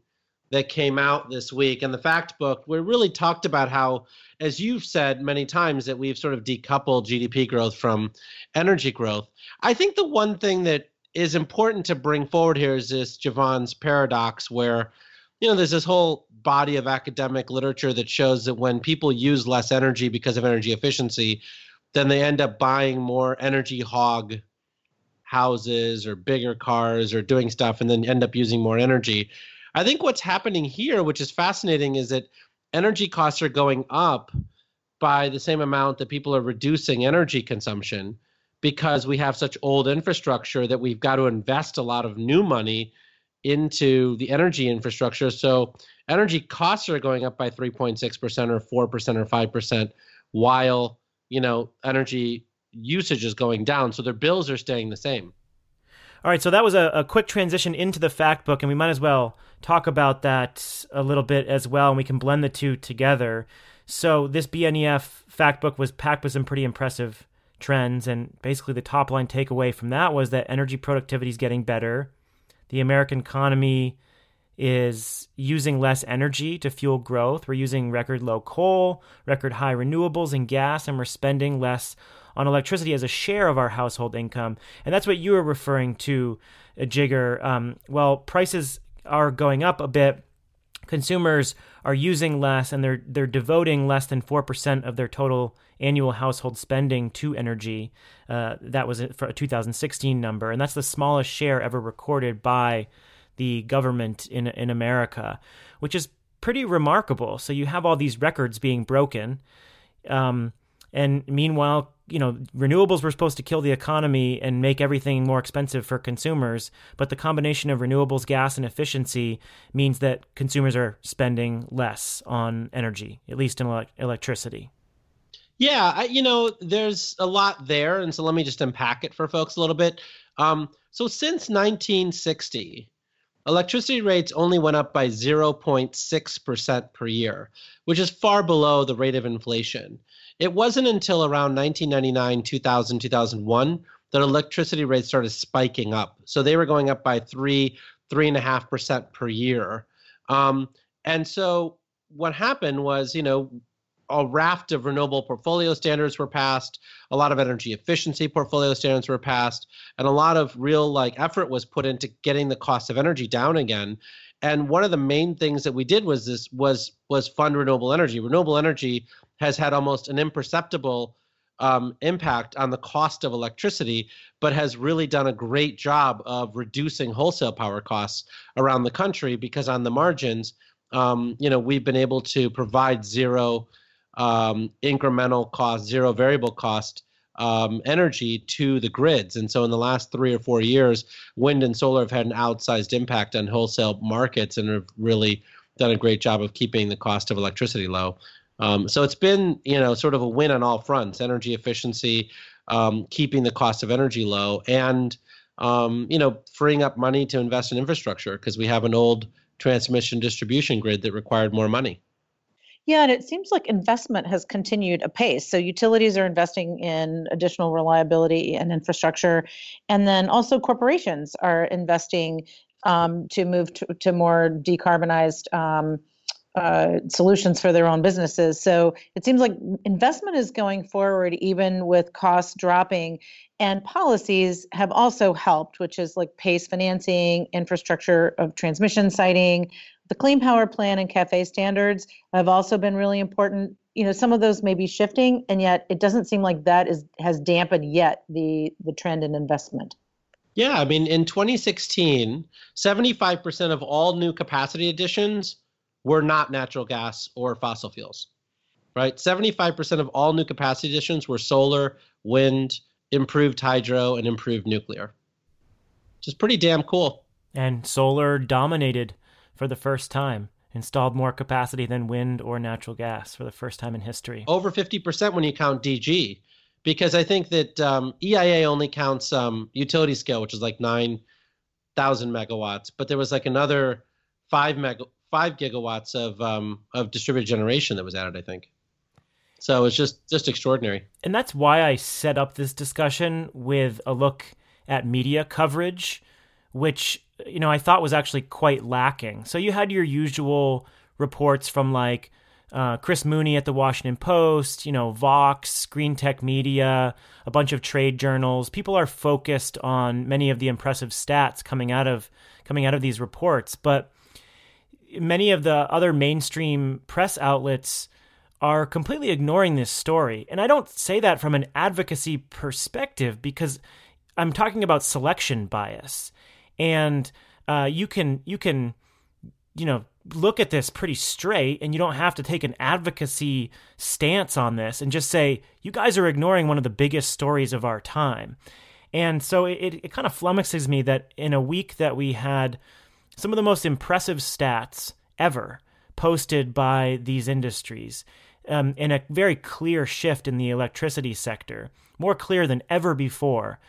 that came out this week. And the fact book, we really talked about how, as you've said many times, that we've sort of decoupled GDP growth from energy growth. I think the one thing that is important to bring forward here is this Jevons paradox, where you know there's this whole body of academic literature that shows that when people use less energy because of energy efficiency, then they end up buying more energy hog houses or bigger cars or doing stuff and then end up using more energy. I think what's happening here, which is fascinating, is that energy costs are going up by the same amount that people are reducing energy consumption because we have such old infrastructure that we've got to invest a lot of new money into the energy infrastructure. So energy costs are going up by 3.6% or 4% or 5% while, you know, energy usage is going down. So their bills are staying the same. All right, so that was a, a, quick transition into the fact book, and we might as well talk about that a little bit as well, and we can blend the two together. So this BNEF fact book was packed with some pretty impressive trends, and basically the top line takeaway from that was that energy productivity is getting better. The American economy is using less energy to fuel growth. We're using record low coal, record high renewables and gas, and we're spending less on electricity as a share of our household income. And that's what you were referring to, uh, Jigar. Um, well, prices are going up a bit. Consumers are using less and they're they're devoting less than 4% of their total annual household spending to energy. Uh, that was for a 2016 number, and that's the smallest share ever recorded by the government in in America, which is pretty remarkable. So you have all these records being broken. Um, And meanwhile, you know, renewables were supposed to kill the economy and make everything more expensive for consumers. But the combination of renewables, gas, and efficiency means that consumers are spending less on energy, at least in ele- electricity. Yeah, I, you know, there's a lot there. And so let me just unpack it for folks a little bit. Um, so since 1960, electricity rates only went up by 0.6% per year, which is far below the rate of inflation. It wasn't until around 1999, 2000, 2001 that electricity rates started spiking up. So they were going up by three, three and a half percent per year. Um, and so what happened was, you know, a raft of renewable portfolio standards were passed a lot of energy efficiency portfolio standards were passed and a lot of real like effort was put into getting the cost of energy down again and one of the main things that we did was this was was fund renewable energy renewable energy has had almost an imperceptible um, impact on the cost of electricity, but has really done a great job of reducing wholesale power costs around the country because on the margins, um, you know, we've been able to provide zero um, incremental cost, zero variable cost um, energy to the grids. And so in the last three or four years, wind and solar have had an outsized impact on wholesale markets and have really done a great job of keeping the cost of electricity low. Um, so it's been, you know, sort of a win on all fronts: energy efficiency, um, keeping the cost of energy low, and um, you know, freeing up money to invest in infrastructure because we have an old transmission distribution grid that required more money. Yeah, and it seems like investment has continued apace. So utilities are investing in additional reliability and infrastructure, and then also corporations are investing um, to move to, to more decarbonized um, uh, solutions for their own businesses. So it seems like investment is going forward, even with costs dropping. And policies have also helped, which is like PACE financing, infrastructure of transmission siting, the Clean Power Plan and CAFE standards have also been really important. You know, some of those may be shifting, and yet it doesn't seem like that is has dampened yet the the trend in investment. Yeah, I mean, in 2016, 75% of all new capacity additions were not natural gas or fossil fuels, right? 75% of all new capacity additions were solar, wind, improved hydro, and improved nuclear, which is pretty damn cool. And solar dominated for the first time, installed more capacity than wind or natural gas for the first time in history. Over 50% when you count DG, because I think that um, EIA only counts um, utility scale, which is like 9,000 megawatts, but there was like another 5 mega, five gigawatts of um, of distributed generation that was added. I think. So it's just just extraordinary. And that's why I set up this discussion with a look at media coverage, which you know I thought was actually quite lacking. So you had your usual reports from like uh, Chris Mooney at the Washington Post, you know, Vox, Greentech Media, a bunch of trade journals. People are focused on many of the impressive stats coming out of coming out of these reports, but many of the other mainstream press outlets are completely ignoring this story. And I don't say that from an advocacy perspective because I'm talking about selection bias. And uh, you can you can you know look at this pretty straight and you don't have to take an advocacy stance on this and just say you guys are ignoring one of the biggest stories of our time. And so it, it kind of flummoxes me that in a week that we had some of the most impressive stats ever posted by these industries um, in a very clear shift in the electricity sector, more clear than ever before,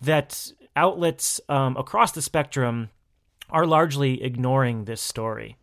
that outlets um, across the spectrum are largely ignoring this story.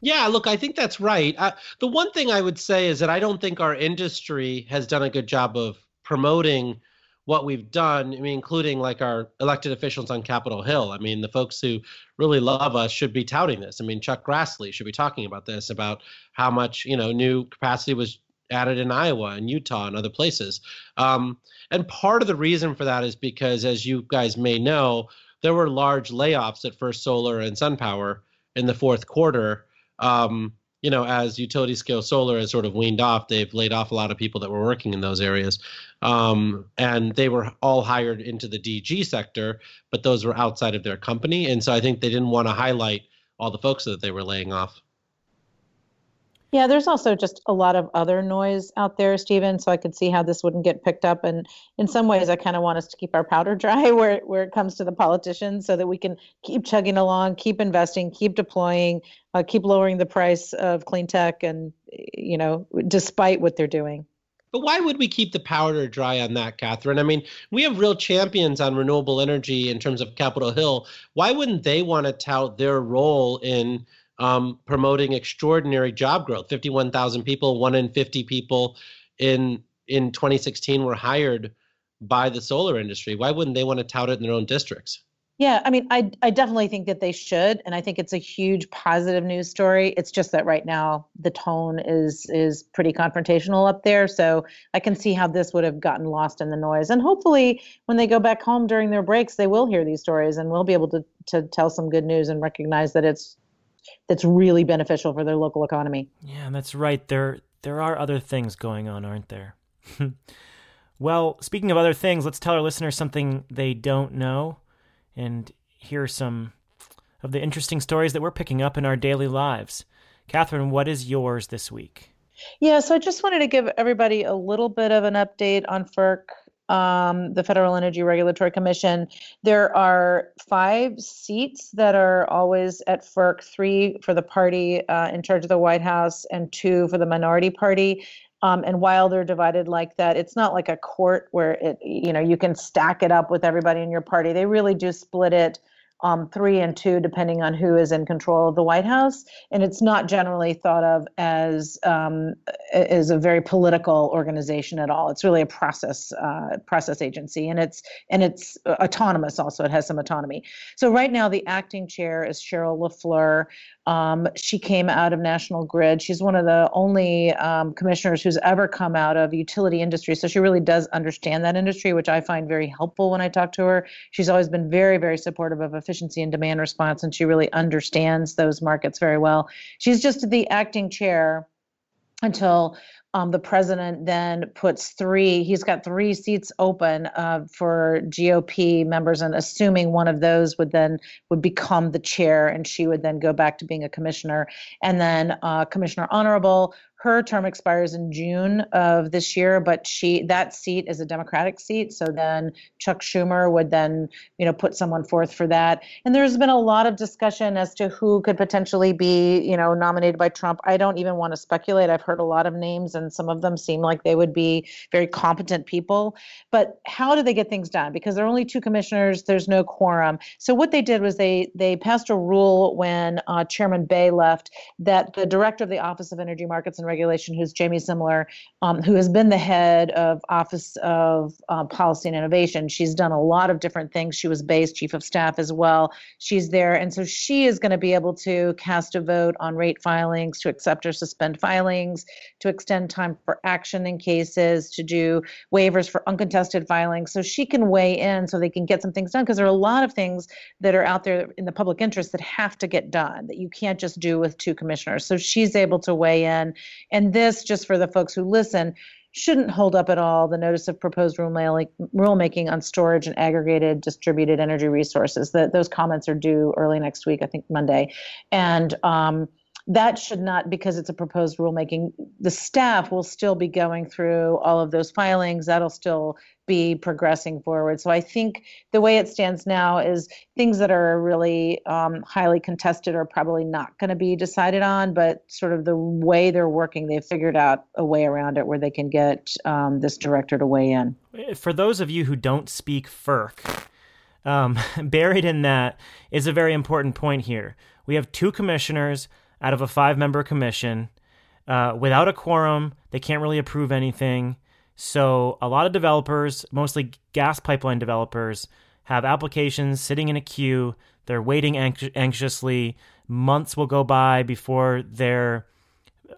Yeah, look, I think that's right. Uh, the one thing I would say is that I don't think our industry has done a good job of promoting what we've done, I mean, including like our elected officials on Capitol Hill. I mean, the folks who really love us should be touting this. I mean, Chuck Grassley should be talking about this, about how much, you know, new capacity was added in Iowa and Utah and other places. Um, and part of the reason for that is because, as you guys may know, there were large layoffs at First Solar and SunPower in the fourth quarter. Um, you know, as utility scale solar has sort of weaned off, they've laid off a lot of people that were working in those areas. Um, and they were all hired into the DG sector, but those were outside of their company. And so I think they didn't want to highlight all the folks that they were laying off. Yeah, there's also just a lot of other noise out there, Stephen. So I could see how this wouldn't get picked up. And in some ways, I kind of want us to keep our powder *laughs* dry where where it comes to the politicians, so that we can keep chugging along, keep investing, keep deploying, uh, keep lowering the price of clean tech, and you know, despite what they're doing. But why would we keep the powder dry on that, Katherine? I mean, we have real champions on renewable energy in terms of Capitol Hill. Why wouldn't they want to tout their role in um, promoting extraordinary job growth. 51,000 people, one in 50 people in in 2016 were hired by the solar industry. Why wouldn't they want to tout it in their own districts? Yeah, I mean, I I definitely think that they should, and I think it's a huge positive news story. It's just that right now the tone is is pretty confrontational up there, so I can see how this would have gotten lost in the noise. And hopefully, when they go back home during their breaks, they will hear these stories and we'll be able to to tell some good news and recognize that it's that's really beneficial for their local economy. Yeah, that's right. There there are other things going on, aren't there? *laughs* well, speaking of other things, let's tell our listeners something they don't know and hear some of the interesting stories that we're picking up in our daily lives. Katherine, what is yours this week? Yeah, so I just wanted to give everybody a little bit of an update on FERC um, the Federal Energy Regulatory Commission. There are five seats that are always at FERC three for the party uh, in charge of the White House, and two for the minority party. Um, and while they're divided like that, it's not like a court where it, you know, you can stack it up with everybody in your party. They really do split it um, three and two, depending on who is in control of the White House. And it's not generally thought of as um, as a very political organization at all. It's really a process uh, process agency, and it's and it's autonomous. Also, it has some autonomy. So right now, the acting chair is Cheryl LaFleur. Um, she came out of National Grid. She's one of the only um, commissioners who's ever come out of utility industry. So she really does understand that industry, which I find very helpful when I talk to her. She's always been very, very supportive of efficiency and demand response, and she really understands those markets very well. She's just the acting chair until um, the president then puts three, he's got three seats open uh, for GOP members, and assuming one of those would then would become the chair, and she would then go back to being a commissioner. And then uh, Commissioner Honorable her term expires in June of this year, but she that seat is a Democratic seat. So then Chuck Schumer would then, you know, put someone forth for that. And there's been a lot of discussion as to who could potentially be, you know, nominated by Trump. I don't even want to speculate. I've heard a lot of names, and some of them seem like they would be very competent people. But how do they get things done? Because there are only two commissioners. There's no quorum. So what they did was they they passed a rule when uh, Chairman Bay left that the director of the Office of Energy Markets and regulation, who's Jamie Simler, um, who has been the head of Office of uh, Policy and Innovation. She's done a lot of different things. She was Bay's chief of staff as well. She's there, and so she is going to be able to cast a vote on rate filings, to accept or suspend filings, to extend time for action in cases, to do waivers for uncontested filings. So she can weigh in so they can get some things done because there are a lot of things that are out there in the public interest that have to get done that you can't just do with two commissioners. So she's able to weigh in and this, just for the folks who listen, shouldn't hold up at all the notice of proposed rulemaking on storage and aggregated distributed energy resources. That those comments are due early next week, I think Monday, and um, that should not because it's a proposed rulemaking the staff will still be going through all of those filings. That'll still be progressing forward. So i think the way it stands now is things that are really um, highly contested are probably not going to be decided on but sort of the way they're working they've figured out a way around it where they can get um, this director to weigh in. For those of you who don't speak ferc um, *laughs* buried in that is a very important point here. We have two commissioners out of a five member commission. Uh, without a quorum, they can't really approve anything. So, a lot of developers, mostly gas pipeline developers, have applications sitting in a queue. They're waiting anxiously. Months will go by before their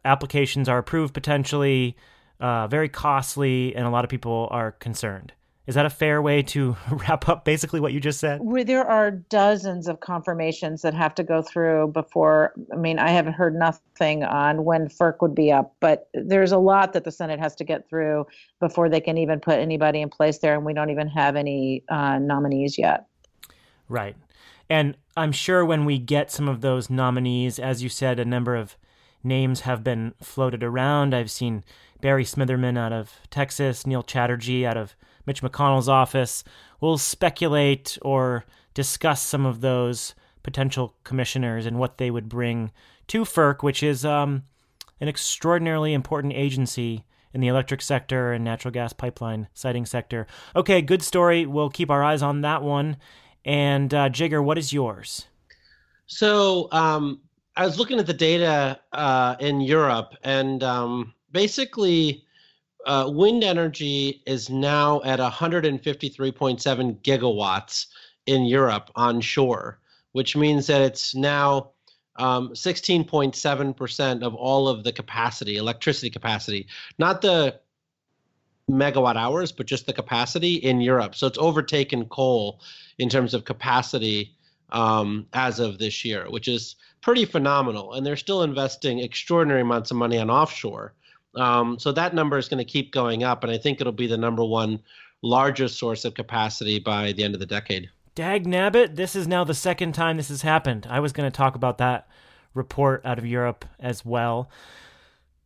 applications are approved, potentially. Uh, very costly, and a lot of people are concerned. Is that a fair way to *laughs* wrap up basically what you just said? Well, There are dozens of confirmations that have to go through before. I mean, I haven't heard nothing on when FERC would be up, but there's a lot that the Senate has to get through before they can even put anybody in place there, and we don't even have any uh, nominees yet. Right. And I'm sure when we get some of those nominees, as you said, a number of names have been floated around. I've seen Barry Smitherman out of Texas, Neil Chatterjee out of Mitch McConnell's office. We'll speculate or discuss some of those potential commissioners and what they would bring to FERC, which is um, an extraordinarily important agency in the electric sector and natural gas pipeline siting sector. Okay, good story. We'll keep our eyes on that one. And uh, Jigar, what is yours? So um, I was looking at the data uh, in Europe, and um, basically, uh, wind energy is now at 153.7 gigawatts in Europe onshore, which means that it's now um, 16.7% of all of the capacity, electricity capacity, not the megawatt hours, but just the capacity in Europe. So it's overtaken coal in terms of capacity um, as of this year, which is pretty phenomenal. And they're still investing extraordinary amounts of money on offshore. Um, so that number is going to keep going up. And I think it'll be the number one largest source of capacity by the end of the decade. Dag nabbit, this is now the second time this has happened. I was going to talk about that report out of Europe as well.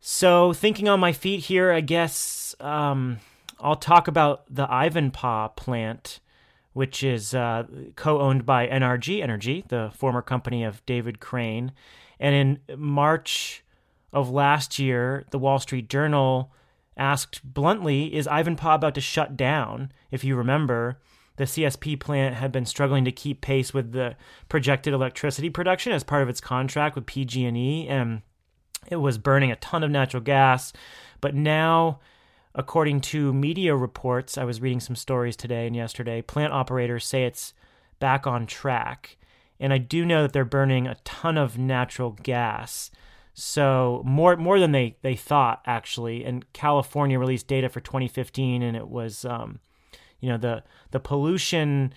So, thinking on my feet here, I guess um, I'll talk about the Ivanpah plant, which is uh, co owned by NRG Energy, the former company of David Crane. And in March of last year, the Wall Street Journal asked bluntly, Is Ivanpah about to shut down? If you remember the CSP plant had been struggling to keep pace with the projected electricity production as part of its contract with PG&E and it was burning a ton of natural gas. But now according to media reports I was reading some stories today and yesterday plant operators say it's back on track. And I do know that they're burning a ton of natural gas so more more than they they thought actually and California released data for 2015 and it was um, you know the the pollution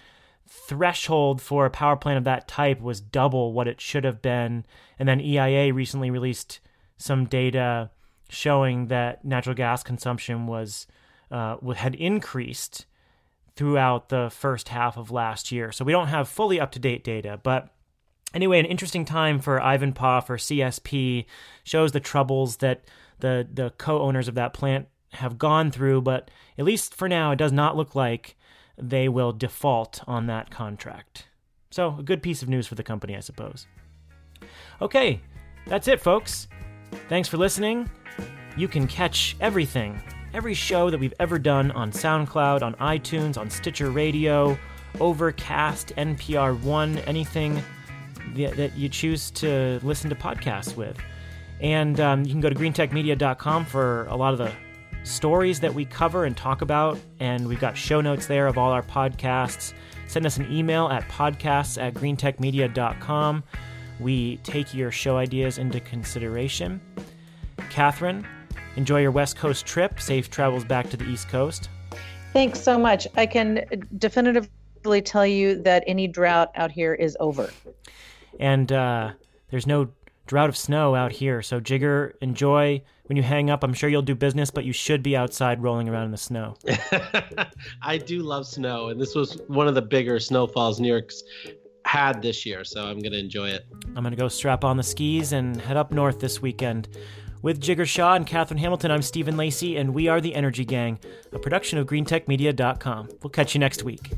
threshold for a power plant of that type was double what it should have been and then EIA recently released some data showing that natural gas consumption was uh, had increased throughout the first half of last year. So we don't have fully up to date data, but anyway, an interesting time for Ivanpah for CSP shows the troubles that the the co-owners of that plant have gone through, but at least for now, it does not look like they will default on that contract. So, a good piece of news for the company, I suppose. Okay, that's it, folks. Thanks for listening. You can catch everything, every show that we've ever done on SoundCloud, on iTunes, on Stitcher Radio, Overcast, NPR One, anything that you choose to listen to podcasts with. And um, you can go to greentechmedia.com for a lot of the stories that we cover and talk about, and we've got show notes there of all our podcasts. Send us an email at podcasts at greentechmedia.com. We take your show ideas into consideration. Katherine, enjoy your West Coast trip. Safe travels back to the East Coast. Thanks so much. I can definitively tell you that any drought out here is over. And uh, there's no drought of snow out here. So, Jigar, enjoy when you hang up. I'm sure you'll do business, but you should be outside rolling around in the snow. *laughs* I do love snow, and this was one of the bigger snowfalls New York's had this year, so I'm going to enjoy it. I'm going to go strap on the skis and head up north this weekend. With Jigar Shah and Katherine Hamilton, I'm Stephen Lacey, and we are the Energy Gang, a production of GreenTechMedia.com. We'll catch you next week.